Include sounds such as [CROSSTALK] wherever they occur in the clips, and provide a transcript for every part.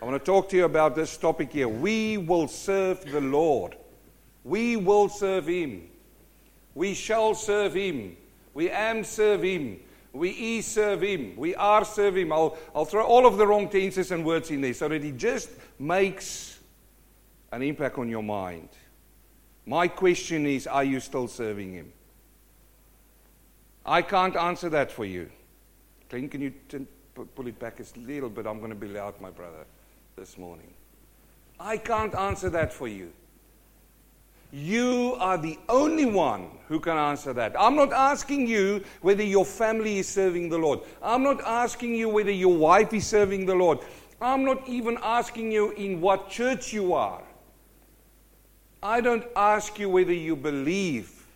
I want to talk to you about this topic here. We will serve the Lord. We will serve Him. We shall serve Him. We am serve Him. We e serve Him. We are serve Him. I'll, I'll throw all of the wrong tenses and words in there so that it just makes an impact on your mind. My question is Are you still serving Him? I can't answer that for you. Clint, can you t- pull it back a little bit? I'm going to be loud, my brother, this morning. I can't answer that for you. You are the only one who can answer that. I'm not asking you whether your family is serving the Lord. I'm not asking you whether your wife is serving the Lord. I'm not even asking you in what church you are. I don't ask you whether you believe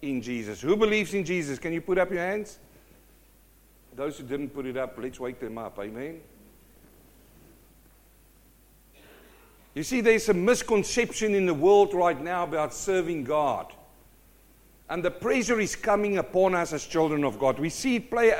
in Jesus. Who believes in Jesus? Can you put up your hands? Those who didn't put it up, let's wake them up. Amen. You see, there's a misconception in the world right now about serving God. And the pressure is coming upon us as children of God. We see it play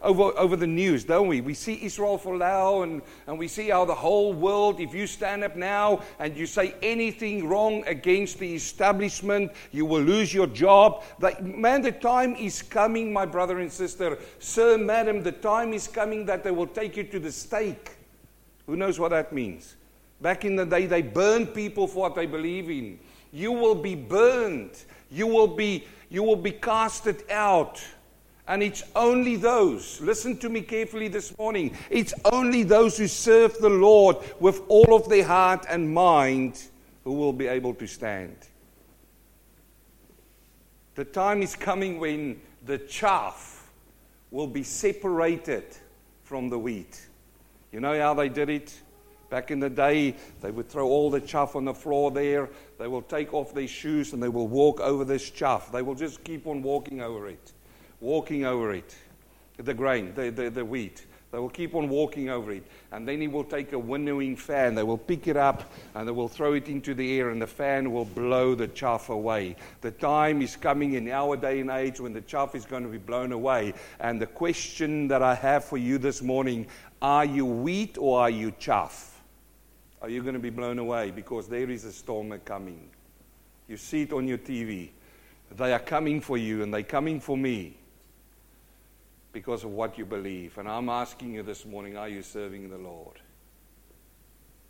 over, over the news, don't we? We see Israel Folau, and, and we see how the whole world, if you stand up now and you say anything wrong against the establishment, you will lose your job. Like, man, the time is coming, my brother and sister. Sir, madam, the time is coming that they will take you to the stake. Who knows what that means? Back in the day, they burned people for what they believe in. You will be burned. You will be, you will be casted out. And it's only those, listen to me carefully this morning, it's only those who serve the Lord with all of their heart and mind who will be able to stand. The time is coming when the chaff will be separated from the wheat. You know how they did it? Back in the day, they would throw all the chaff on the floor there. They will take off their shoes and they will walk over this chaff. They will just keep on walking over it, walking over it. The grain, the, the, the wheat. They will keep on walking over it. And then he will take a winnowing fan. They will pick it up and they will throw it into the air, and the fan will blow the chaff away. The time is coming in our day and age when the chaff is going to be blown away. And the question that I have for you this morning are you wheat or are you chaff? Are you going to be blown away because there is a storm coming. You see it on your TV. They are coming for you and they're coming for me because of what you believe. And I'm asking you this morning are you serving the Lord?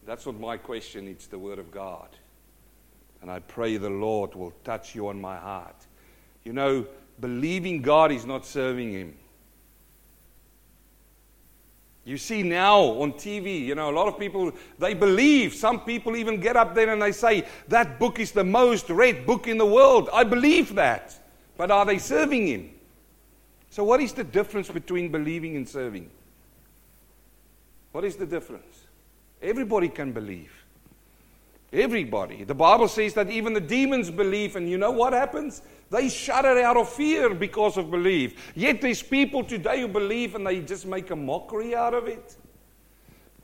That's not my question, it's the Word of God. And I pray the Lord will touch you on my heart. You know, believing God is not serving Him. You see now on TV, you know, a lot of people, they believe. Some people even get up there and they say, that book is the most read book in the world. I believe that. But are they serving Him? So, what is the difference between believing and serving? What is the difference? Everybody can believe. Everybody. The Bible says that even the demons believe, and you know what happens? They shudder out of fear because of belief. Yet there's people today who believe and they just make a mockery out of it.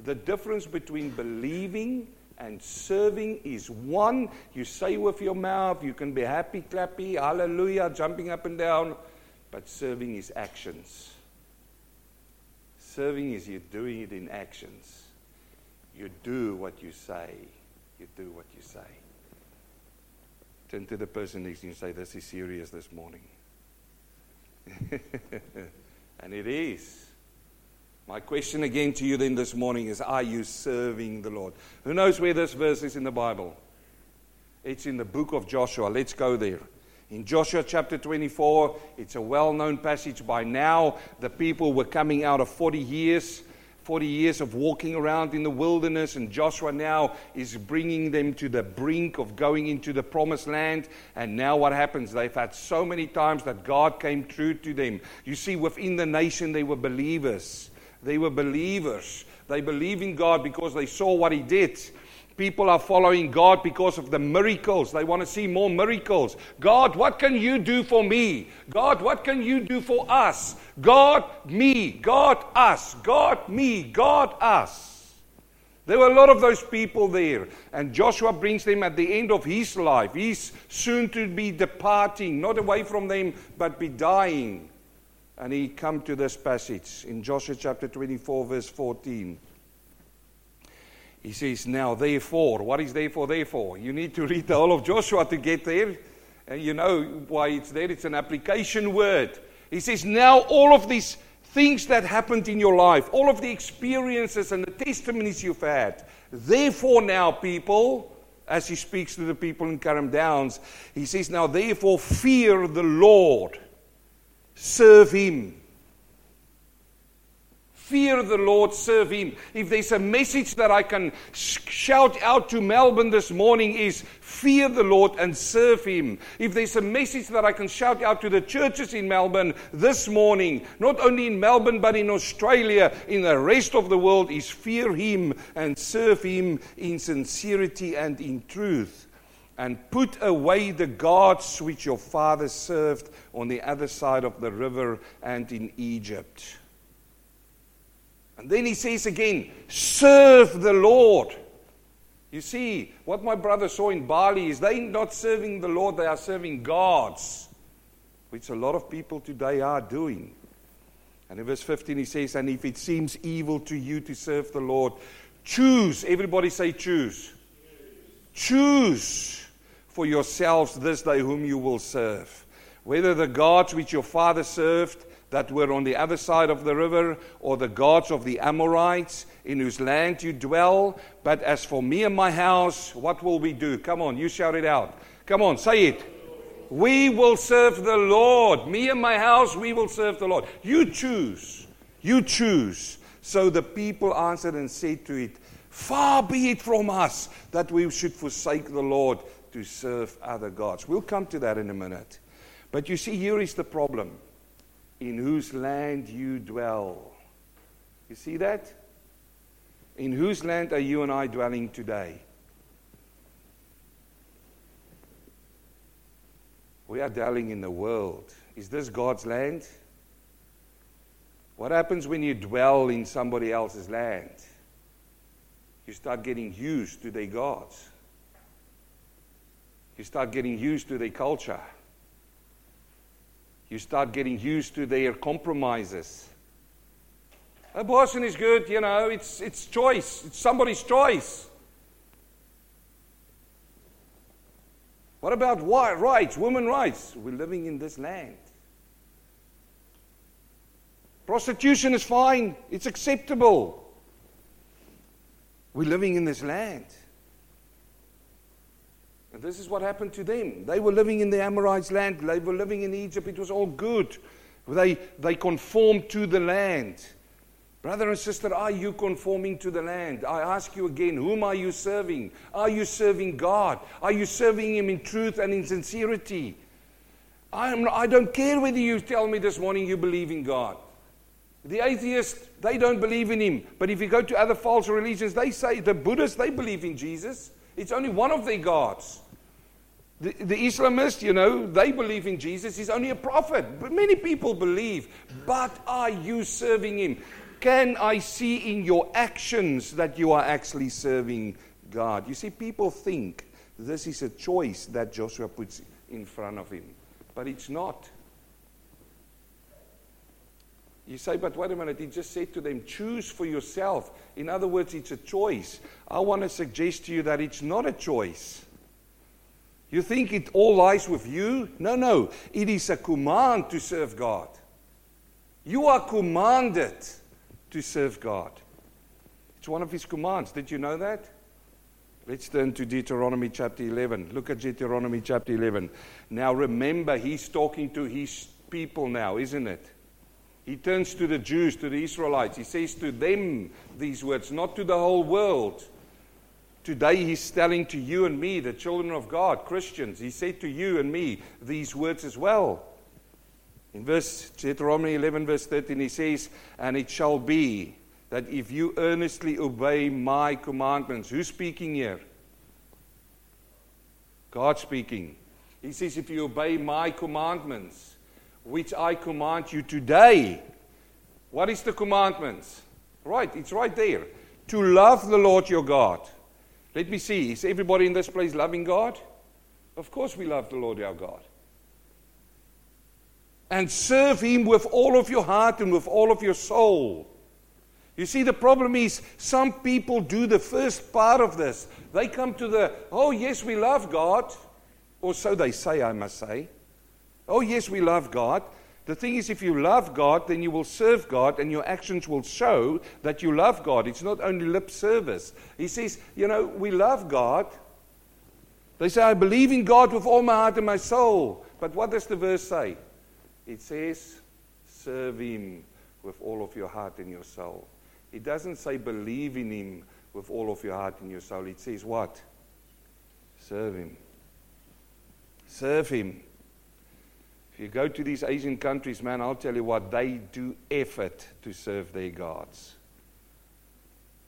The difference between believing and serving is one, you say with your mouth, you can be happy, clappy, hallelujah, jumping up and down, but serving is actions. Serving is you doing it in actions. You do what you say. You do what you say. Turn to the person next to you and say, This is serious this morning. [LAUGHS] and it is. My question again to you then this morning is Are you serving the Lord? Who knows where this verse is in the Bible? It's in the book of Joshua. Let's go there. In Joshua chapter 24, it's a well known passage by now. The people were coming out of 40 years 40 years of walking around in the wilderness, and Joshua now is bringing them to the brink of going into the promised land. And now what happens? They've had so many times that God came true to them. You see, within the nation, they were believers. They were believers. They believe in God because they saw what He did. People are following God because of the miracles. They want to see more miracles. God, what can you do for me? God, what can you do for us? God, me. God, us. God, me. God, us. There were a lot of those people there. And Joshua brings them at the end of his life. He's soon to be departing, not away from them, but be dying. And he come to this passage in Joshua chapter 24, verse 14. He says, Now, therefore, what is therefore, therefore? You need to read the whole of Joshua to get there. And you know why it's there. It's an application word. He says, Now, all of these things that happened in your life, all of the experiences and the testimonies you've had, therefore, now, people, as he speaks to the people in Carrum Downs, he says, Now, therefore, fear the Lord, serve him Fear the Lord, serve Him. If there's a message that I can shout out to Melbourne this morning is fear the Lord and serve Him. If there's a message that I can shout out to the churches in Melbourne this morning, not only in Melbourne but in Australia, in the rest of the world, is fear Him and serve Him in sincerity and in truth. And put away the gods which your fathers served on the other side of the river and in Egypt. And then he says again, serve the Lord. You see, what my brother saw in Bali is they not serving the Lord, they are serving gods, which a lot of people today are doing. And in verse 15 he says, And if it seems evil to you to serve the Lord, choose. Everybody say, choose. Choose for yourselves this day whom you will serve. Whether the gods which your father served that were on the other side of the river, or the gods of the Amorites in whose land you dwell. But as for me and my house, what will we do? Come on, you shout it out. Come on, say it. We will serve the Lord. Me and my house, we will serve the Lord. You choose. You choose. So the people answered and said to it, Far be it from us that we should forsake the Lord to serve other gods. We'll come to that in a minute. But you see, here is the problem in whose land you dwell. You see that? In whose land are you and I dwelling today? We are dwelling in the world. Is this God's land? What happens when you dwell in somebody else's land? You start getting used to their gods. You start getting used to their culture. You start getting used to their compromises. Abortion is good, you know, it's, it's choice, it's somebody's choice. What about rights, women rights? We're living in this land. Prostitution is fine, it's acceptable. We're living in this land. This is what happened to them. They were living in the Amorites' land, they were living in Egypt, it was all good. They, they conformed to the land. Brother and sister, are you conforming to the land? I ask you again, whom are you serving? Are you serving God? Are you serving Him in truth and in sincerity? I, am, I don't care whether you tell me this morning you believe in God. The atheists, they don't believe in Him. But if you go to other false religions, they say, the Buddhists, they believe in Jesus. It's only one of their gods. The, the Islamists, you know, they believe in Jesus. He's only a prophet. But many people believe. But are you serving him? Can I see in your actions that you are actually serving God? You see, people think this is a choice that Joshua puts in front of him. But it's not. You say, but wait a minute, he just said to them, choose for yourself. In other words, it's a choice. I want to suggest to you that it's not a choice. You think it all lies with you? No, no. It is a command to serve God. You are commanded to serve God. It's one of his commands. Did you know that? Let's turn to Deuteronomy chapter 11. Look at Deuteronomy chapter 11. Now remember, he's talking to his people now, isn't it? He turns to the Jews, to the Israelites. He says to them these words, not to the whole world. Today he's telling to you and me, the children of God, Christians, he said to you and me these words as well. In verse Deuteronomy 11, verse 13, he says, And it shall be that if you earnestly obey my commandments, who's speaking here? God speaking. He says, If you obey my commandments, which I command you today. What is the commandments? Right, it's right there. To love the Lord your God. Let me see. Is everybody in this place loving God? Of course, we love the Lord our God. And serve Him with all of your heart and with all of your soul. You see, the problem is some people do the first part of this. They come to the, oh, yes, we love God. Or so they say, I must say. Oh, yes, we love God. The thing is, if you love God, then you will serve God, and your actions will show that you love God. It's not only lip service. He says, you know, we love God. They say, I believe in God with all my heart and my soul. But what does the verse say? It says, serve Him with all of your heart and your soul. It doesn't say believe in Him with all of your heart and your soul. It says what? Serve Him. Serve Him. You go to these Asian countries, man, I'll tell you what, they do effort to serve their gods.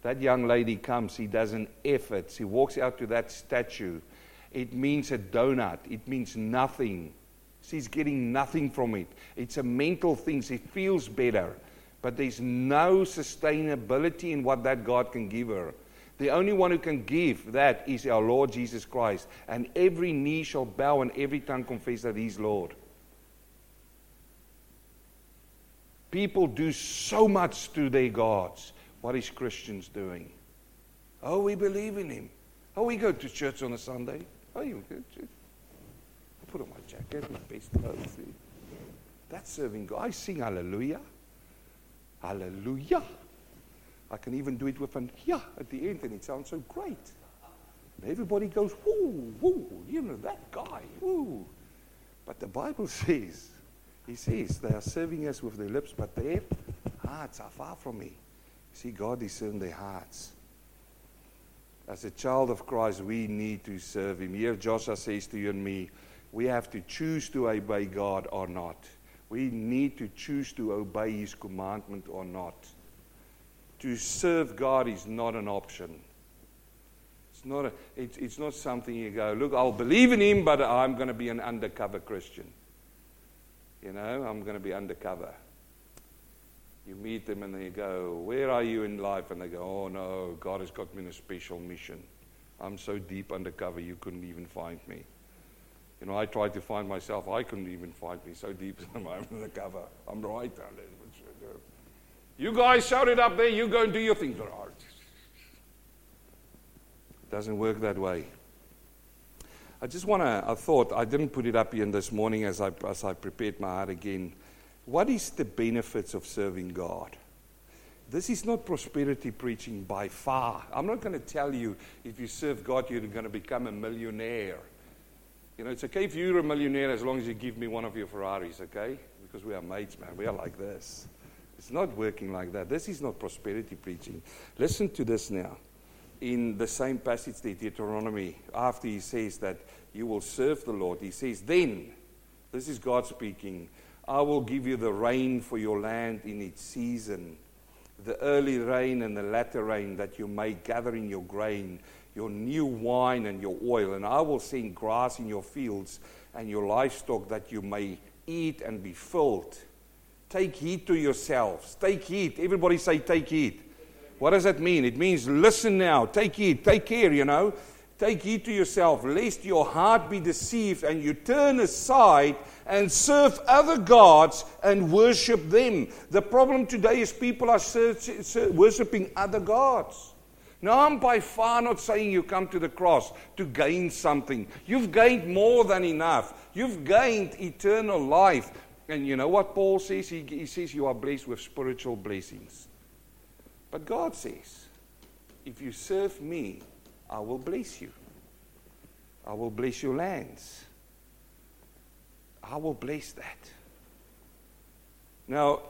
That young lady comes, he does an effort. She walks out to that statue. It means a donut, it means nothing. She's getting nothing from it. It's a mental thing. She feels better. But there's no sustainability in what that God can give her. The only one who can give that is our Lord Jesus Christ. And every knee shall bow and every tongue confess that He's Lord. People do so much to their gods. What is Christians doing? Oh, we believe in Him. Oh, we go to church on a Sunday. Oh, you go to church. I put on my jacket, my best clothes. That's serving God. I sing hallelujah. Hallelujah. I can even do it with an yeah at the end, and it sounds so great. And everybody goes, whoo, whoo, you know, that guy, whoo. But the Bible [LAUGHS] says, he says, they are serving us with their lips, but their hearts are far from me. See, God discerns their hearts. As a child of Christ, we need to serve Him. Here, Joshua says to you and me, we have to choose to obey God or not. We need to choose to obey His commandment or not. To serve God is not an option. It's not, a, it, it's not something you go, look, I'll believe in Him, but I'm going to be an undercover Christian. You know, I'm going to be undercover. You meet them and they go, Where are you in life? And they go, Oh no, God has got me in a special mission. I'm so deep undercover, you couldn't even find me. You know, I tried to find myself. I couldn't even find me. So deep [LAUGHS] am I in the cover. I'm right there. You guys shout it up there. You go and do your thing. It doesn't work that way. I just want to, I thought, I didn't put it up here this morning as I, as I prepared my heart again. What is the benefits of serving God? This is not prosperity preaching by far. I'm not going to tell you if you serve God, you're going to become a millionaire. You know, it's okay if you're a millionaire as long as you give me one of your Ferraris, okay? Because we are mates, man. We are like this. It's not working like that. This is not prosperity preaching. Listen to this now. In the same passage there, Deuteronomy, after he says that you will serve the Lord, he says, Then, this is God speaking, I will give you the rain for your land in its season, the early rain and the latter rain, that you may gather in your grain your new wine and your oil, and I will send grass in your fields and your livestock that you may eat and be filled. Take heed to yourselves. Take heed. Everybody say, take heed. What does that mean? It means listen now. Take heed. Take care, you know. Take heed to yourself, lest your heart be deceived and you turn aside and serve other gods and worship them. The problem today is people are worshiping other gods. Now, I'm by far not saying you come to the cross to gain something. You've gained more than enough. You've gained eternal life. And you know what Paul says? He, he says you are blessed with spiritual blessings. But God says, if you serve me, I will bless you. I will bless your lands. I will bless that. Now,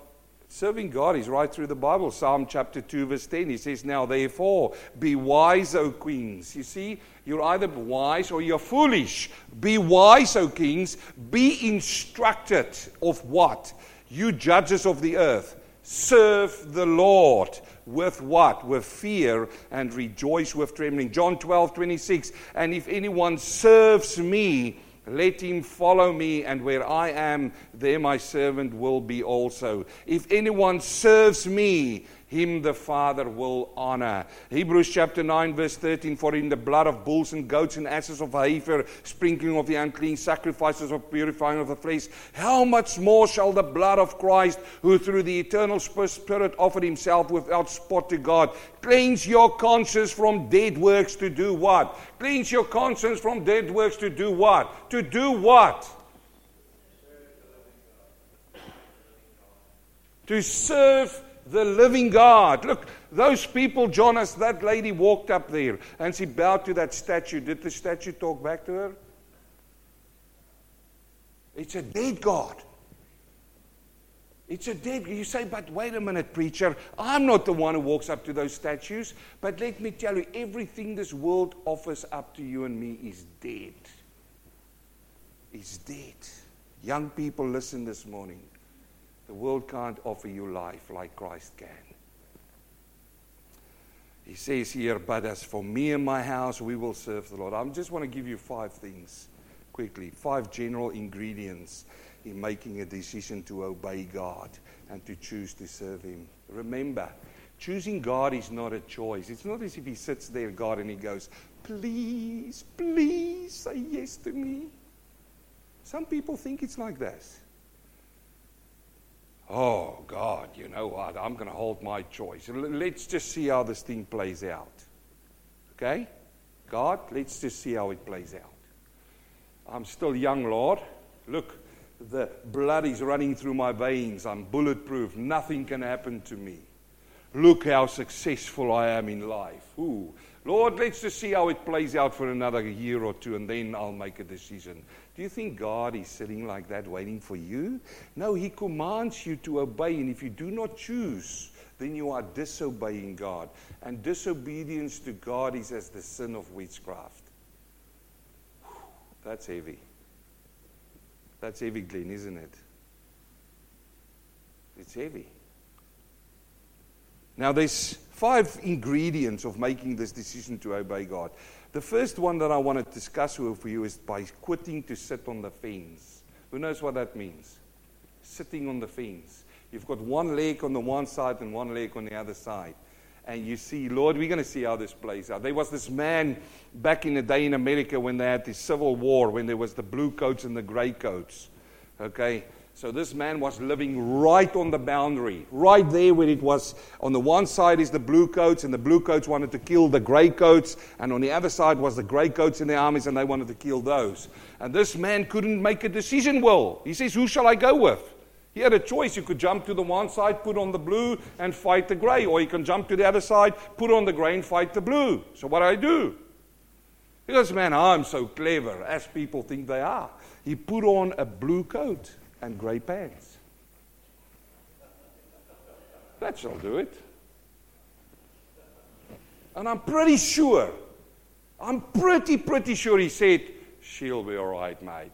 Serving God is right through the Bible. Psalm chapter 2, verse 10. He says, Now therefore, be wise, O queens. You see, you're either wise or you're foolish. Be wise, O kings. Be instructed of what? You judges of the earth. Serve the Lord with what? With fear and rejoice with trembling. John 12, 26. And if anyone serves me, let him follow me, and where I am, there my servant will be also. If anyone serves me, him the Father will honor. Hebrews chapter 9, verse 13 For in the blood of bulls and goats and asses of heifer, sprinkling of the unclean, sacrifices of purifying of the flesh, how much more shall the blood of Christ, who through the eternal Spirit offered himself without spot to God, cleanse your conscience from dead works to do what? Cleanse your conscience from dead works to do what? To do what? To serve the living God. Look, those people, Jonas, that lady walked up there and she bowed to that statue. Did the statue talk back to her? It's a dead God. It's a dead. You say, but wait a minute, preacher. I'm not the one who walks up to those statues. But let me tell you, everything this world offers up to you and me is dead. Is dead. Young people, listen this morning. The world can't offer you life like Christ can. He says here, but as for me and my house, we will serve the Lord. I just want to give you five things quickly, five general ingredients in making a decision to obey God and to choose to serve Him. Remember, choosing God is not a choice. It's not as if He sits there, God, and He goes, Please, please say yes to me. Some people think it's like this oh, God, you know what? I'm going to hold my choice. Let's just see how this thing plays out. Okay? God, let's just see how it plays out. I'm still young, Lord. Look, the blood is running through my veins. I'm bulletproof. Nothing can happen to me. Look how successful I am in life. Ooh. Lord, let's just see how it plays out for another year or two, and then I'll make a decision. Do you think God is sitting like that waiting for you? No, He commands you to obey, and if you do not choose, then you are disobeying God. And disobedience to God is as the sin of witchcraft. That's heavy. That's heavy, Glenn, isn't it? It's heavy. Now, there's five ingredients of making this decision to obey God. The first one that I want to discuss with you is by quitting to sit on the fence. Who knows what that means? Sitting on the fence. You've got one leg on the one side and one leg on the other side. And you see, Lord, we're going to see how this plays out. There was this man back in the day in America when they had the Civil War, when there was the blue coats and the gray coats. Okay? So this man was living right on the boundary, right there where it was. On the one side is the blue coats, and the blue coats wanted to kill the gray coats, and on the other side was the gray coats in the armies, and they wanted to kill those. And this man couldn't make a decision well. He says, Who shall I go with? He had a choice. You could jump to the one side, put on the blue, and fight the gray, or you can jump to the other side, put on the gray, and fight the blue. So what do I do? He goes, Man, I'm so clever, as people think they are. He put on a blue coat and grey pants. That shall do it. And I'm pretty sure, I'm pretty, pretty sure he said, She'll be all right, mate.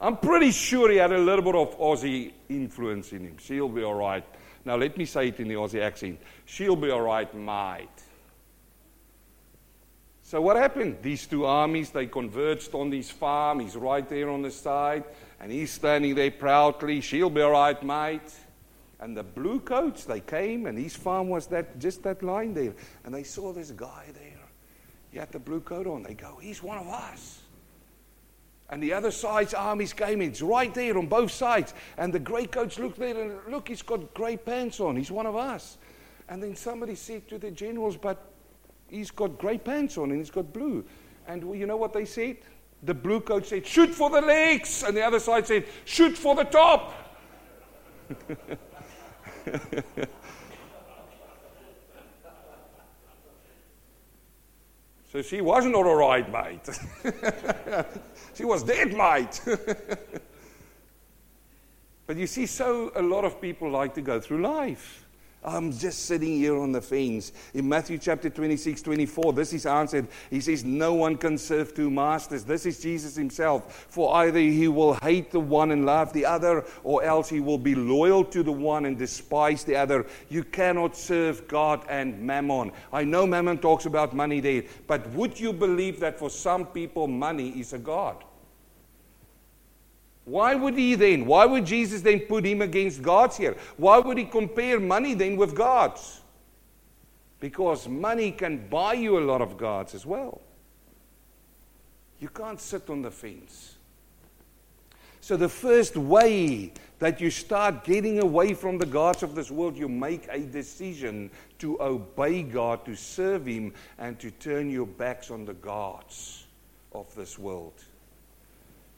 I'm pretty sure he had a little bit of Aussie influence in him. She'll be all right. Now, let me say it in the Aussie accent. She'll be all right, mate. So, what happened? These two armies, they converged on this farm. He's right there on the side. And he's standing there proudly. She'll be all right, mate. And the blue coats, they came, and his farm was that just that line there. And they saw this guy there. He had the blue coat on. They go, he's one of us. And the other side's armies came in. It's right there on both sides. And the grey coats looked there and look, he's got grey pants on. He's one of us. And then somebody said to the generals, but he's got grey pants on and he's got blue. And you know what they said? The blue coat said, shoot for the legs. And the other side said, shoot for the top. [LAUGHS] so she wasn't all right, mate. [LAUGHS] she was dead, mate. [LAUGHS] but you see, so a lot of people like to go through life. I'm just sitting here on the fence. In Matthew chapter 26, 24, this is answered. He says, No one can serve two masters. This is Jesus himself. For either he will hate the one and love the other, or else he will be loyal to the one and despise the other. You cannot serve God and mammon. I know mammon talks about money there, but would you believe that for some people, money is a God? Why would he then? Why would Jesus then put him against God's here? Why would he compare money then with God's? Because money can buy you a lot of gods as well. You can't sit on the fence. So, the first way that you start getting away from the gods of this world, you make a decision to obey God, to serve Him, and to turn your backs on the gods of this world.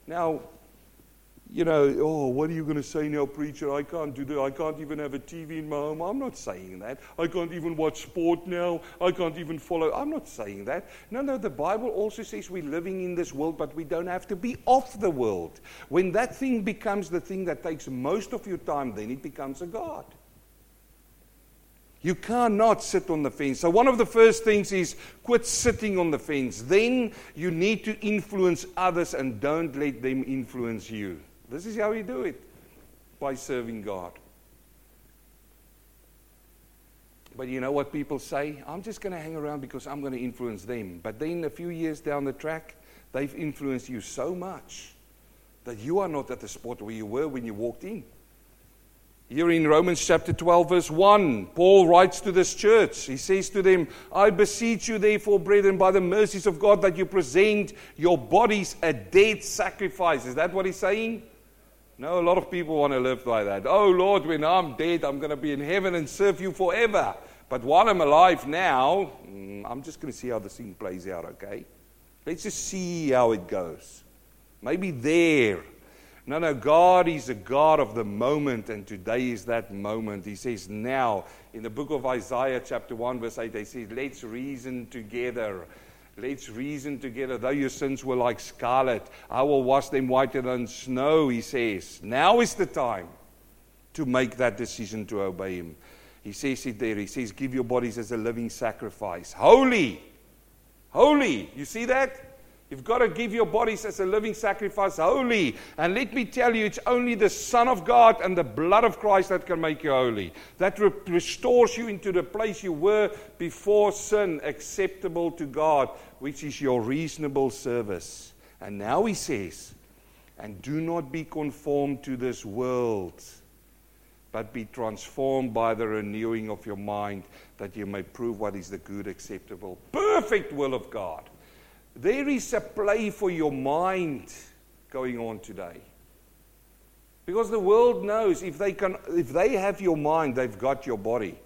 Now, you know, oh, what are you going to say now, preacher? I can't do that. I can't even have a TV in my home. I'm not saying that. I can't even watch sport now. I can't even follow. I'm not saying that. No, no, the Bible also says we're living in this world, but we don't have to be off the world. When that thing becomes the thing that takes most of your time, then it becomes a God. You cannot sit on the fence. So, one of the first things is quit sitting on the fence. Then you need to influence others and don't let them influence you. This is how you do it by serving God. But you know what people say? I'm just going to hang around because I'm going to influence them. But then a few years down the track, they've influenced you so much that you are not at the spot where you were when you walked in. Here in Romans chapter 12, verse 1, Paul writes to this church. He says to them, I beseech you, therefore, brethren, by the mercies of God, that you present your bodies a dead sacrifice. Is that what he's saying? No, a lot of people want to live like that. Oh, Lord, when I'm dead, I'm going to be in heaven and serve you forever. But while I'm alive now, mm, I'm just going to see how this thing plays out, okay? Let's just see how it goes. Maybe there. No, no, God is a God of the moment, and today is that moment. He says, now, in the book of Isaiah, chapter 1, verse 8, he says, let's reason together. Let's reason together. Though your sins were like scarlet, I will wash them whiter than snow, he says. Now is the time to make that decision to obey him. He says it there. He says, Give your bodies as a living sacrifice. Holy. Holy. You see that? You've got to give your bodies as a living sacrifice, holy. And let me tell you, it's only the Son of God and the blood of Christ that can make you holy. That re- restores you into the place you were before sin, acceptable to God, which is your reasonable service. And now he says, and do not be conformed to this world, but be transformed by the renewing of your mind, that you may prove what is the good, acceptable, perfect will of God. There is a play for your mind going on today. Because the world knows if they, can, if they have your mind, they've got your body.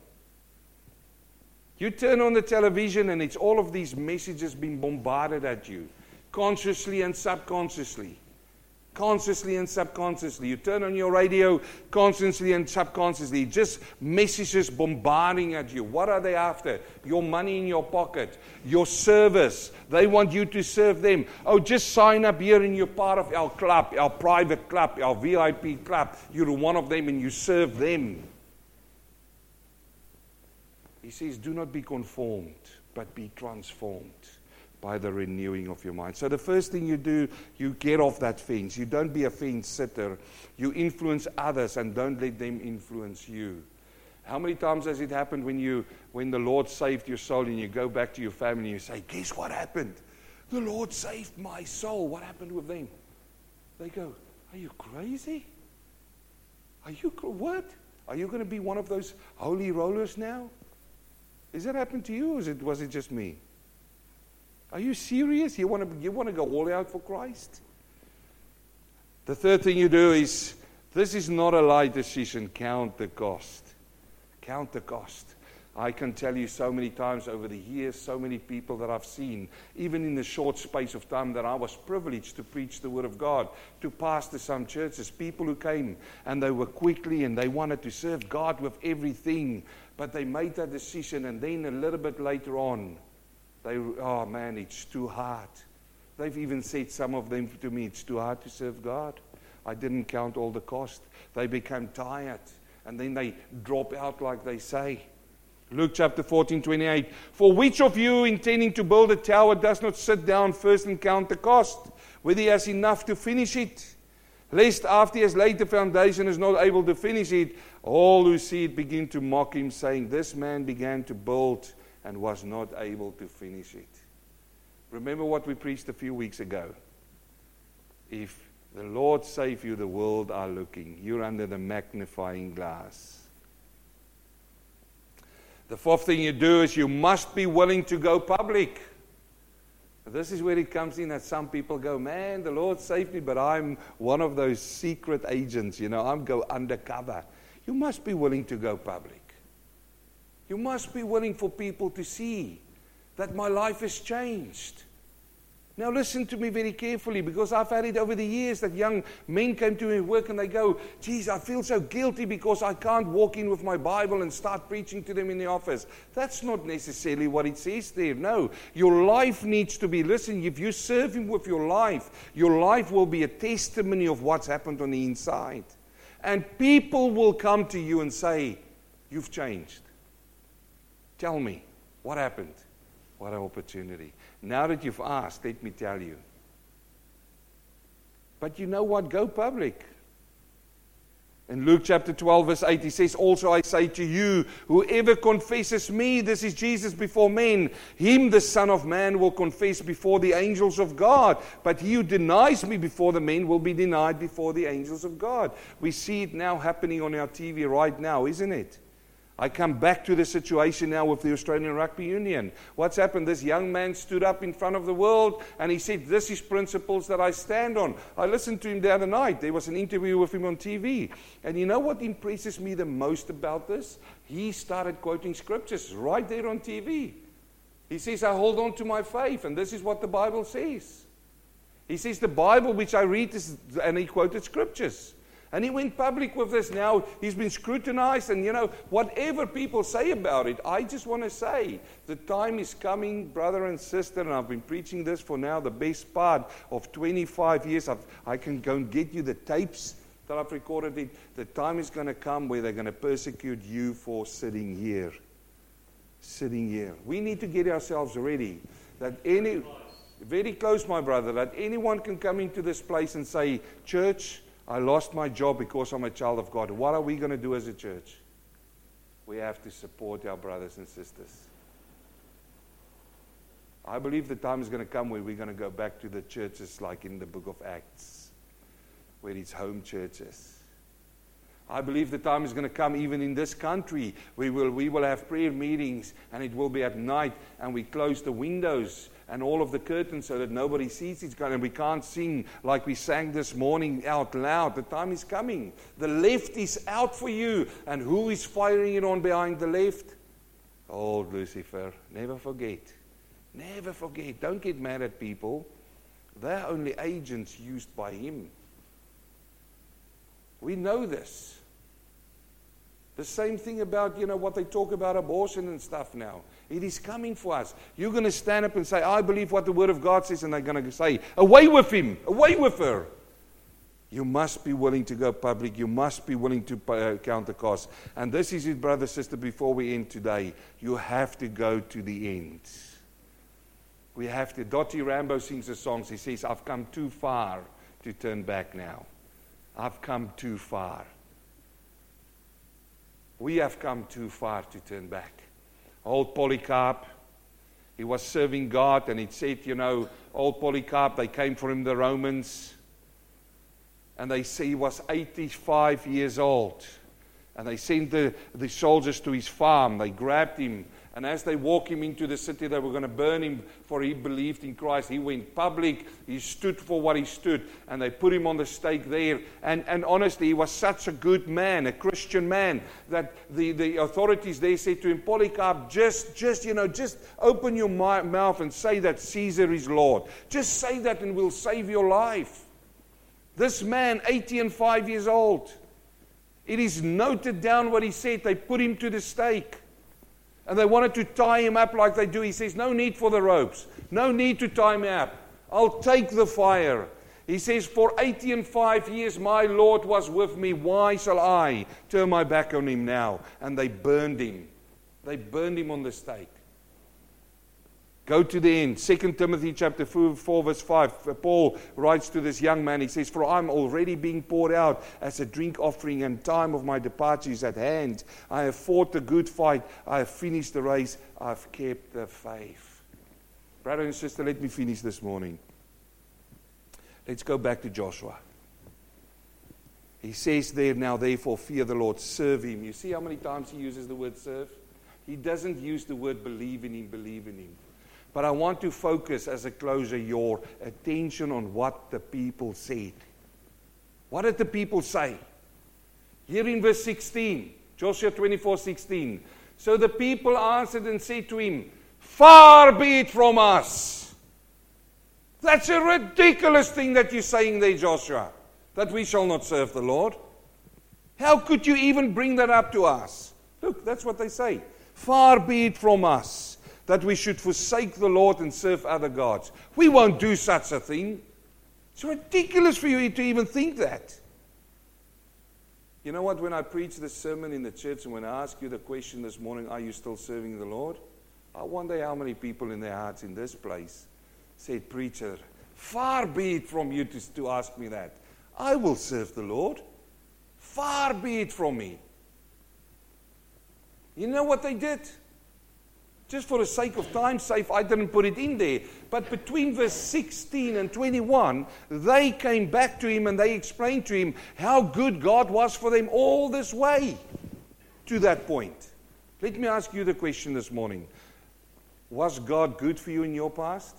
You turn on the television and it's all of these messages being bombarded at you, consciously and subconsciously consciously and subconsciously. You turn on your radio consciously and subconsciously. Just messages bombarding at you. What are they after? Your money in your pocket, your service. They want you to serve them. Oh, just sign up here and you're part of our club, our private club, our VIP club. You're one of them and you serve them. He says, Do not be conformed, but be transformed by the renewing of your mind. So the first thing you do, you get off that fence. You don't be a fence sitter. You influence others and don't let them influence you. How many times has it happened when you when the Lord saved your soul and you go back to your family and you say, "Guess what happened? The Lord saved my soul. What happened with them?" They go, "Are you crazy? Are you what? Are you going to be one of those holy rollers now?" Has that happened to you, or it, was it just me? Are you serious? You want to, you want to go all out for Christ? The third thing you do is this is not a light decision. Count the cost. Count the cost. I can tell you so many times over the years, so many people that I've seen, even in the short space of time that I was privileged to preach the Word of God, to pastor some churches, people who came and they were quickly and they wanted to serve God with everything, but they made that decision and then a little bit later on, they, oh man, it's too hard. They've even said, some of them to me, it's too hard to serve God. I didn't count all the cost. They become tired and then they drop out like they say. Luke chapter 14, 28. For which of you intending to build a tower does not sit down first and count the cost, whether he has enough to finish it? Lest after he has laid the foundation is not able to finish it, all who see it begin to mock him, saying, This man began to build and was not able to finish it. Remember what we preached a few weeks ago. If The Lord save you, the world are looking. You're under the magnifying glass. The fourth thing you do is you must be willing to go public. This is where it comes in that some people go, man, the Lord saved me, but I'm one of those secret agents. You know, I'm go undercover. You must be willing to go public. You must be willing for people to see that my life has changed. Now, listen to me very carefully because I've had it over the years that young men come to me at work and they go, Geez, I feel so guilty because I can't walk in with my Bible and start preaching to them in the office. That's not necessarily what it says there. No, your life needs to be, listen, if you serve Him with your life, your life will be a testimony of what's happened on the inside. And people will come to you and say, You've changed. Tell me, what happened? What an opportunity. Now that you've asked, let me tell you. But you know what? Go public. In Luke chapter 12, verse 8, he says, Also I say to you, whoever confesses me, this is Jesus before men, him the Son of Man will confess before the angels of God. But he who denies me before the men will be denied before the angels of God. We see it now happening on our TV right now, isn't it? I come back to the situation now with the Australian Rugby Union. What's happened? This young man stood up in front of the world and he said, This is principles that I stand on. I listened to him the other night. There was an interview with him on TV. And you know what impresses me the most about this? He started quoting scriptures right there on TV. He says, I hold on to my faith, and this is what the Bible says. He says, The Bible which I read is, and he quoted scriptures. And he went public with this now. He's been scrutinized, and you know, whatever people say about it, I just want to say the time is coming, brother and sister, and I've been preaching this for now the best part of 25 years. I've, I can go and get you the tapes that I've recorded it. The time is going to come where they're going to persecute you for sitting here. Sitting here. We need to get ourselves ready that any. Very close, my brother, that anyone can come into this place and say, Church, I lost my job because I'm a child of God. What are we going to do as a church? We have to support our brothers and sisters. I believe the time is going to come where we're going to go back to the churches like in the book of Acts, where it's home churches. I believe the time is going to come even in this country. We will, we will have prayer meetings and it will be at night and we close the windows and all of the curtains so that nobody sees each other. And we can't sing like we sang this morning out loud. The time is coming. The left is out for you. And who is firing it on behind the left? Old Lucifer. Never forget. Never forget. Don't get mad at people. They're only agents used by him. We know this. The same thing about, you know, what they talk about abortion and stuff now. It is coming for us. You're going to stand up and say, I believe what the Word of God says, and they're going to say, Away with him, away with her. You must be willing to go public. You must be willing to uh, count the cost. And this is it, brother, sister, before we end today. You have to go to the end. We have to. Dottie Rambo sings the songs. He says, I've come too far to turn back now. I've come too far. We have come too far to turn back old Polycarp. He was serving God, and it said, you know, old Polycarp, they came for him, the Romans, and they say he was 85 years old. And they sent the, the soldiers to his farm. They grabbed him and as they walk him into the city, they were going to burn him, for he believed in Christ. He went public. He stood for what he stood. And they put him on the stake there. And, and honestly, he was such a good man, a Christian man, that the, the authorities there said to him, Polycarp, just, just, you know, just open your mouth and say that Caesar is Lord. Just say that and we'll save your life. This man, 80 and 5 years old, it is noted down what he said. They put him to the stake. And they wanted to tie him up like they do. He says, No need for the ropes. No need to tie me up. I'll take the fire. He says, For eighty and five years my Lord was with me. Why shall I turn my back on him now? And they burned him. They burned him on the stake. Go to the end. 2 Timothy chapter 4, 4, verse 5. Paul writes to this young man, he says, For I'm already being poured out as a drink offering, and time of my departure is at hand. I have fought the good fight. I have finished the race. I've kept the faith. Brother and sister, let me finish this morning. Let's go back to Joshua. He says there, now therefore fear the Lord, serve him. You see how many times he uses the word serve? He doesn't use the word believe in him, believe in him. But I want to focus as a closer your attention on what the people said. What did the people say? Here in verse 16, Joshua 24 16. So the people answered and said to him, Far be it from us. That's a ridiculous thing that you're saying there, Joshua, that we shall not serve the Lord. How could you even bring that up to us? Look, that's what they say. Far be it from us that we should forsake the Lord and serve other gods. We won't do such a thing. It's ridiculous for you to even think that. You know what? When I preach this sermon in the church and when I ask you the question this morning, are you still serving the Lord? I wonder how many people in their hearts in this place said, Preacher, far be it from you to, to ask me that. I will serve the Lord. Far be it from me. You know what they did? Just for the sake of time sake, I didn't put it in there. But between verse 16 and 21, they came back to him and they explained to him how good God was for them all this way to that point. Let me ask you the question this morning Was God good for you in your past?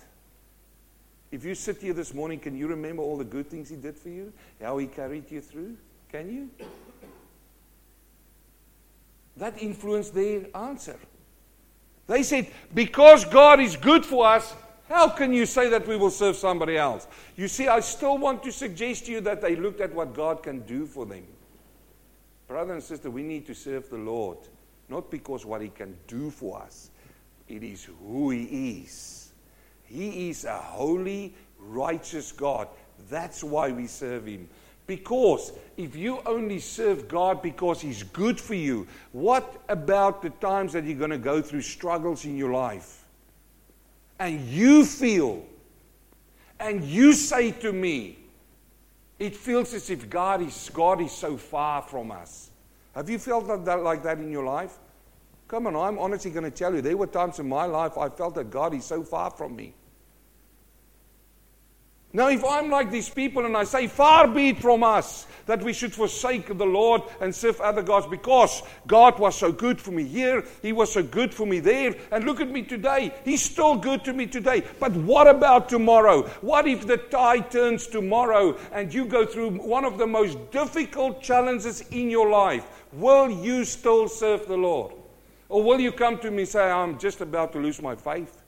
If you sit here this morning, can you remember all the good things He did for you? How He carried you through? Can you? That influenced their answer. They said, Because God is good for us, how can you say that we will serve somebody else? You see, I still want to suggest to you that they looked at what God can do for them. Brother and sister, we need to serve the Lord, not because what He can do for us, it is who He is. He is a holy, righteous God. That's why we serve Him. Because if you only serve God because He's good for you, what about the times that you're going to go through struggles in your life? And you feel, and you say to me, it feels as if God is, God is so far from us. Have you felt like that, like that in your life? Come on, I'm honestly going to tell you, there were times in my life I felt that God is so far from me. Now, if I'm like these people and I say, Far be it from us that we should forsake the Lord and serve other gods because God was so good for me here, He was so good for me there, and look at me today, He's still good to me today. But what about tomorrow? What if the tide turns tomorrow and you go through one of the most difficult challenges in your life? Will you still serve the Lord? Or will you come to me and say, I'm just about to lose my faith?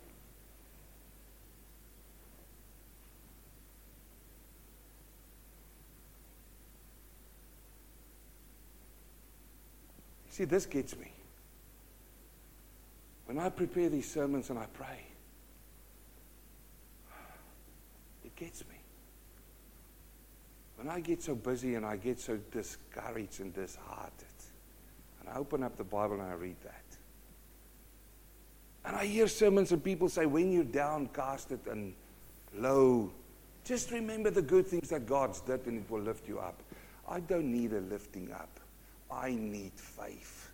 See, this gets me. When I prepare these sermons and I pray, it gets me. When I get so busy and I get so discouraged and disheartened, and I open up the Bible and I read that, and I hear sermons and people say, when you're downcasted and low, just remember the good things that God's did and it will lift you up. I don't need a lifting up. I need faith.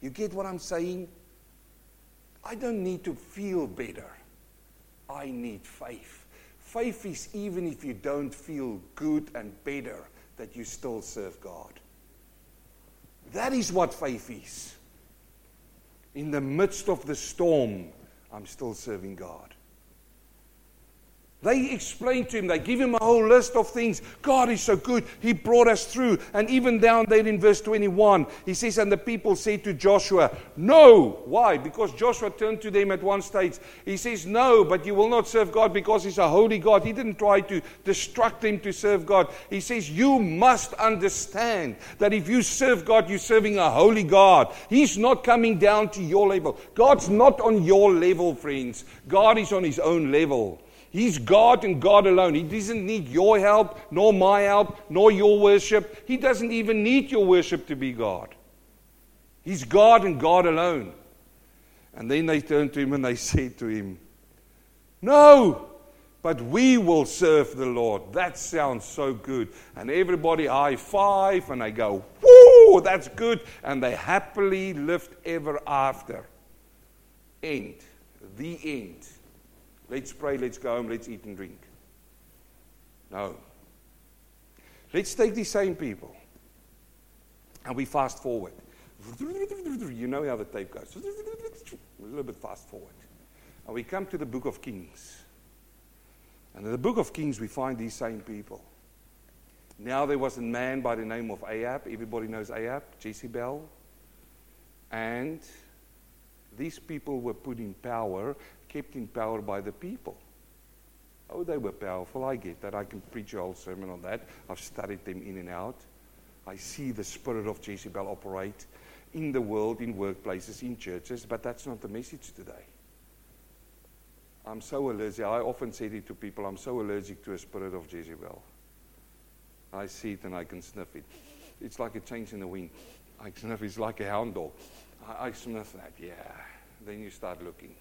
You get what I'm saying? I don't need to feel better. I need faith. Faith is even if you don't feel good and better, that you still serve God. That is what faith is. In the midst of the storm, I'm still serving God. They explain to him, they give him a whole list of things. God is so good. He brought us through. And even down there in verse 21, he says, And the people say to Joshua, No. Why? Because Joshua turned to them at one stage. He says, No, but you will not serve God because he's a holy God. He didn't try to distract them to serve God. He says, You must understand that if you serve God, you're serving a holy God. He's not coming down to your level. God's not on your level, friends. God is on his own level. He's God and God alone. He doesn't need your help, nor my help, nor your worship. He doesn't even need your worship to be God. He's God and God alone. And then they turned to him and they [LAUGHS] said to him, No, but we will serve the Lord. That sounds so good. And everybody high five and they go, Whoo, that's good. And they happily lived ever after. End. The end. Let's pray, let's go home, let's eat and drink. No. Let's take these same people And we fast forward. You know how the tape goes. A little bit fast forward. And we come to the book of Kings. And in the book of Kings, we find these same people. Now there was a man by the name of Ahab. Everybody knows Ahab, Jezebel. And these people were put in power, kept in power by the people. Oh, they were powerful. I get that. I can preach a whole sermon on that. I've studied them in and out. I see the spirit of Jezebel operate in the world, in workplaces, in churches, but that's not the message today. I'm so allergic. I often say it to people I'm so allergic to a spirit of Jezebel. I see it and I can sniff it. It's like a change in the wind. I sniff it's like a hound dog. I, I sniff that, yeah. Then you start looking.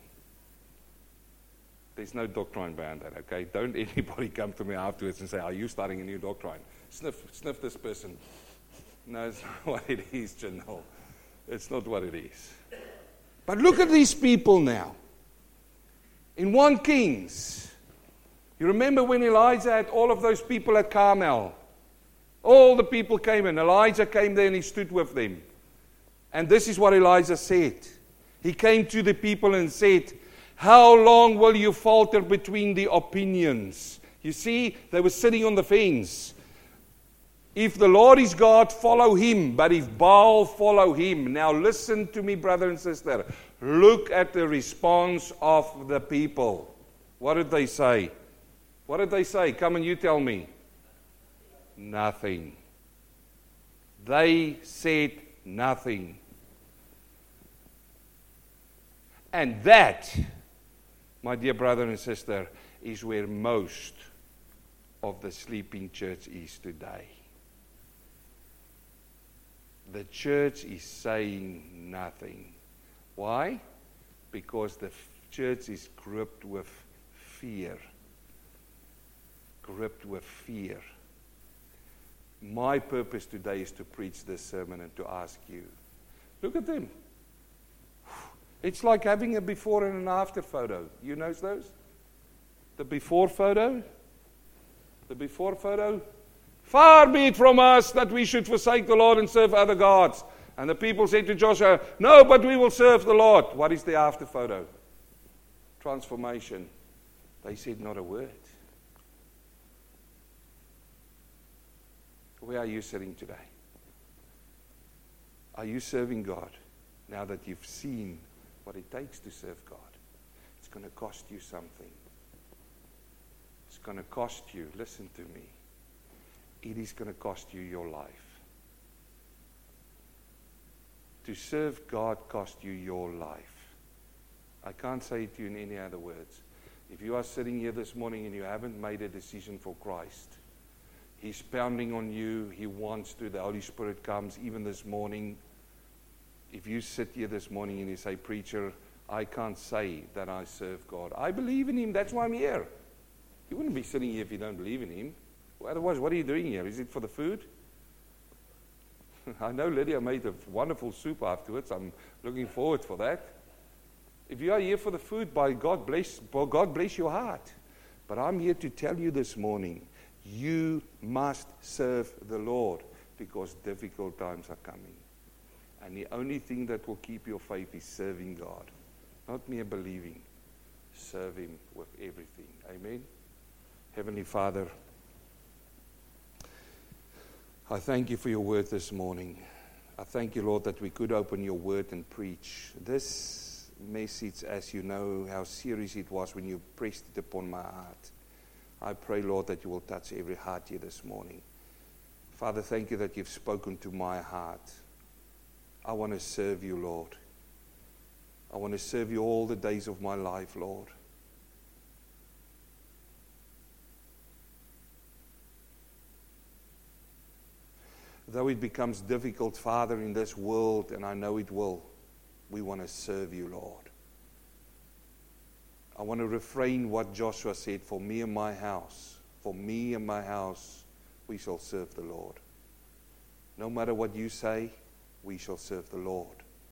There's no doctrine behind that, okay? Don't [LAUGHS] anybody come to me afterwards and say, Are you starting a new doctrine? Sniff, sniff this person. No, it's [LAUGHS] not what it is, Janelle. It's not what it is. But look at these people now. In 1 Kings, you remember when Elijah had all of those people at Carmel? All the people came in. Elijah came there and he stood with them. And this is what Elijah said. He came to the people and said, How long will you falter between the opinions? You see, they were sitting on the fence. If the Lord is God, follow him. But if Baal, follow him. Now listen to me, brother and sister. Look at the response of the people. What did they say? What did they say? Come and you tell me. Nothing. They said nothing. And that, my dear brother and sister, is where most of the sleeping church is today. The church is saying nothing. Why? Because the church is gripped with fear. Gripped with fear. My purpose today is to preach this sermon and to ask you look at them. It's like having a before and an after photo. You know those? The before photo? The before photo? Far be it from us that we should forsake the Lord and serve other gods. And the people said to Joshua, No, but we will serve the Lord. What is the after photo? Transformation. They said not a word. Where are you sitting today? Are you serving God now that you've seen what it takes to serve God? It's going to cost you something. It's going to cost you, listen to me, it is going to cost you your life. To serve God cost you your life. I can't say it to you in any other words. If you are sitting here this morning and you haven't made a decision for Christ, He's pounding on you. He wants to. The Holy Spirit comes even this morning. If you sit here this morning and you say, Preacher, I can't say that I serve God. I believe in Him. That's why I'm here. You wouldn't be sitting here if you don't believe in Him. Otherwise, what are you doing here? Is it for the food? [LAUGHS] I know Lydia made a wonderful soup afterwards. I'm looking forward for that. If you are here for the food, by God bless, by God bless your heart. But I'm here to tell you this morning you must serve the Lord because difficult times are coming. And the only thing that will keep your faith is serving God, not mere believing. Serve Him with everything. Amen. Heavenly Father, I thank you for your word this morning. I thank you, Lord, that we could open your word and preach. This message, as you know how serious it was when you pressed it upon my heart. I pray, Lord, that you will touch every heart here this morning. Father, thank you that you've spoken to my heart. I want to serve you, Lord. I want to serve you all the days of my life, Lord. Though it becomes difficult, Father, in this world, and I know it will, we want to serve you, Lord. I want to refrain what Joshua said for me and my house. For me and my house, we shall serve the Lord. No matter what you say, we shall serve the Lord.